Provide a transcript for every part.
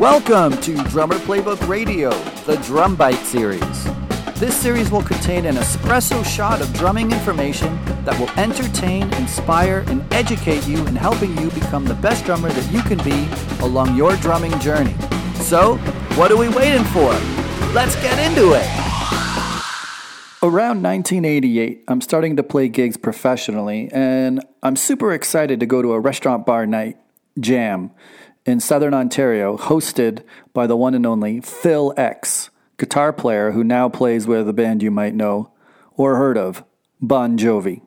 Welcome to Drummer Playbook Radio, the Drum Bite series. This series will contain an espresso shot of drumming information that will entertain, inspire, and educate you in helping you become the best drummer that you can be along your drumming journey. So, what are we waiting for? Let's get into it! Around 1988, I'm starting to play gigs professionally, and I'm super excited to go to a restaurant bar night, Jam, in Southern Ontario, hosted by the one and only Phil X, guitar player who now plays with a band you might know or heard of, Bon Jovi,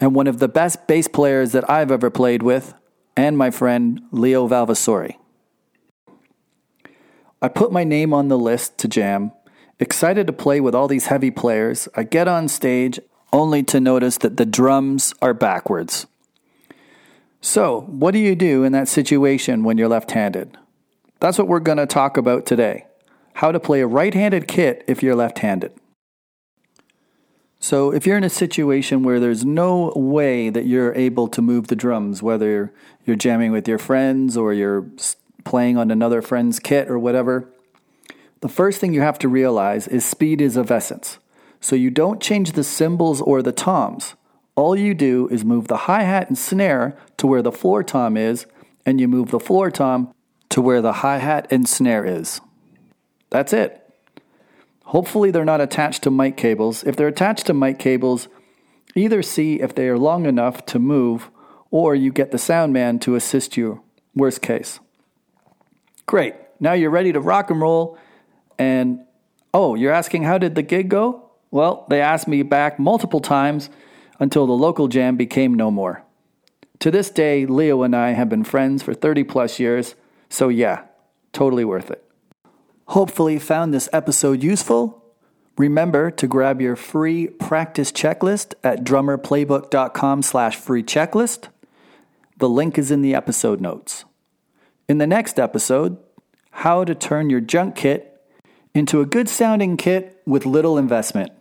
and one of the best bass players that I've ever played with, and my friend Leo Valvasori. I put my name on the list to jam, excited to play with all these heavy players. I get on stage only to notice that the drums are backwards. So, what do you do in that situation when you're left handed? That's what we're going to talk about today how to play a right handed kit if you're left handed. So, if you're in a situation where there's no way that you're able to move the drums, whether you're jamming with your friends or you're playing on another friend's kit or whatever, the first thing you have to realize is speed is of essence. So, you don't change the cymbals or the toms. All you do is move the hi hat and snare to where the floor tom is, and you move the floor tom to where the hi hat and snare is. That's it. Hopefully, they're not attached to mic cables. If they're attached to mic cables, either see if they are long enough to move or you get the sound man to assist you, worst case. Great. Now you're ready to rock and roll. And oh, you're asking how did the gig go? Well, they asked me back multiple times until the local jam became no more. To this day, Leo and I have been friends for 30 plus years, so yeah, totally worth it. Hopefully, you found this episode useful. Remember to grab your free practice checklist at drummerplaybook.com slash free checklist. The link is in the episode notes. In the next episode, how to turn your junk kit into a good sounding kit with little investment.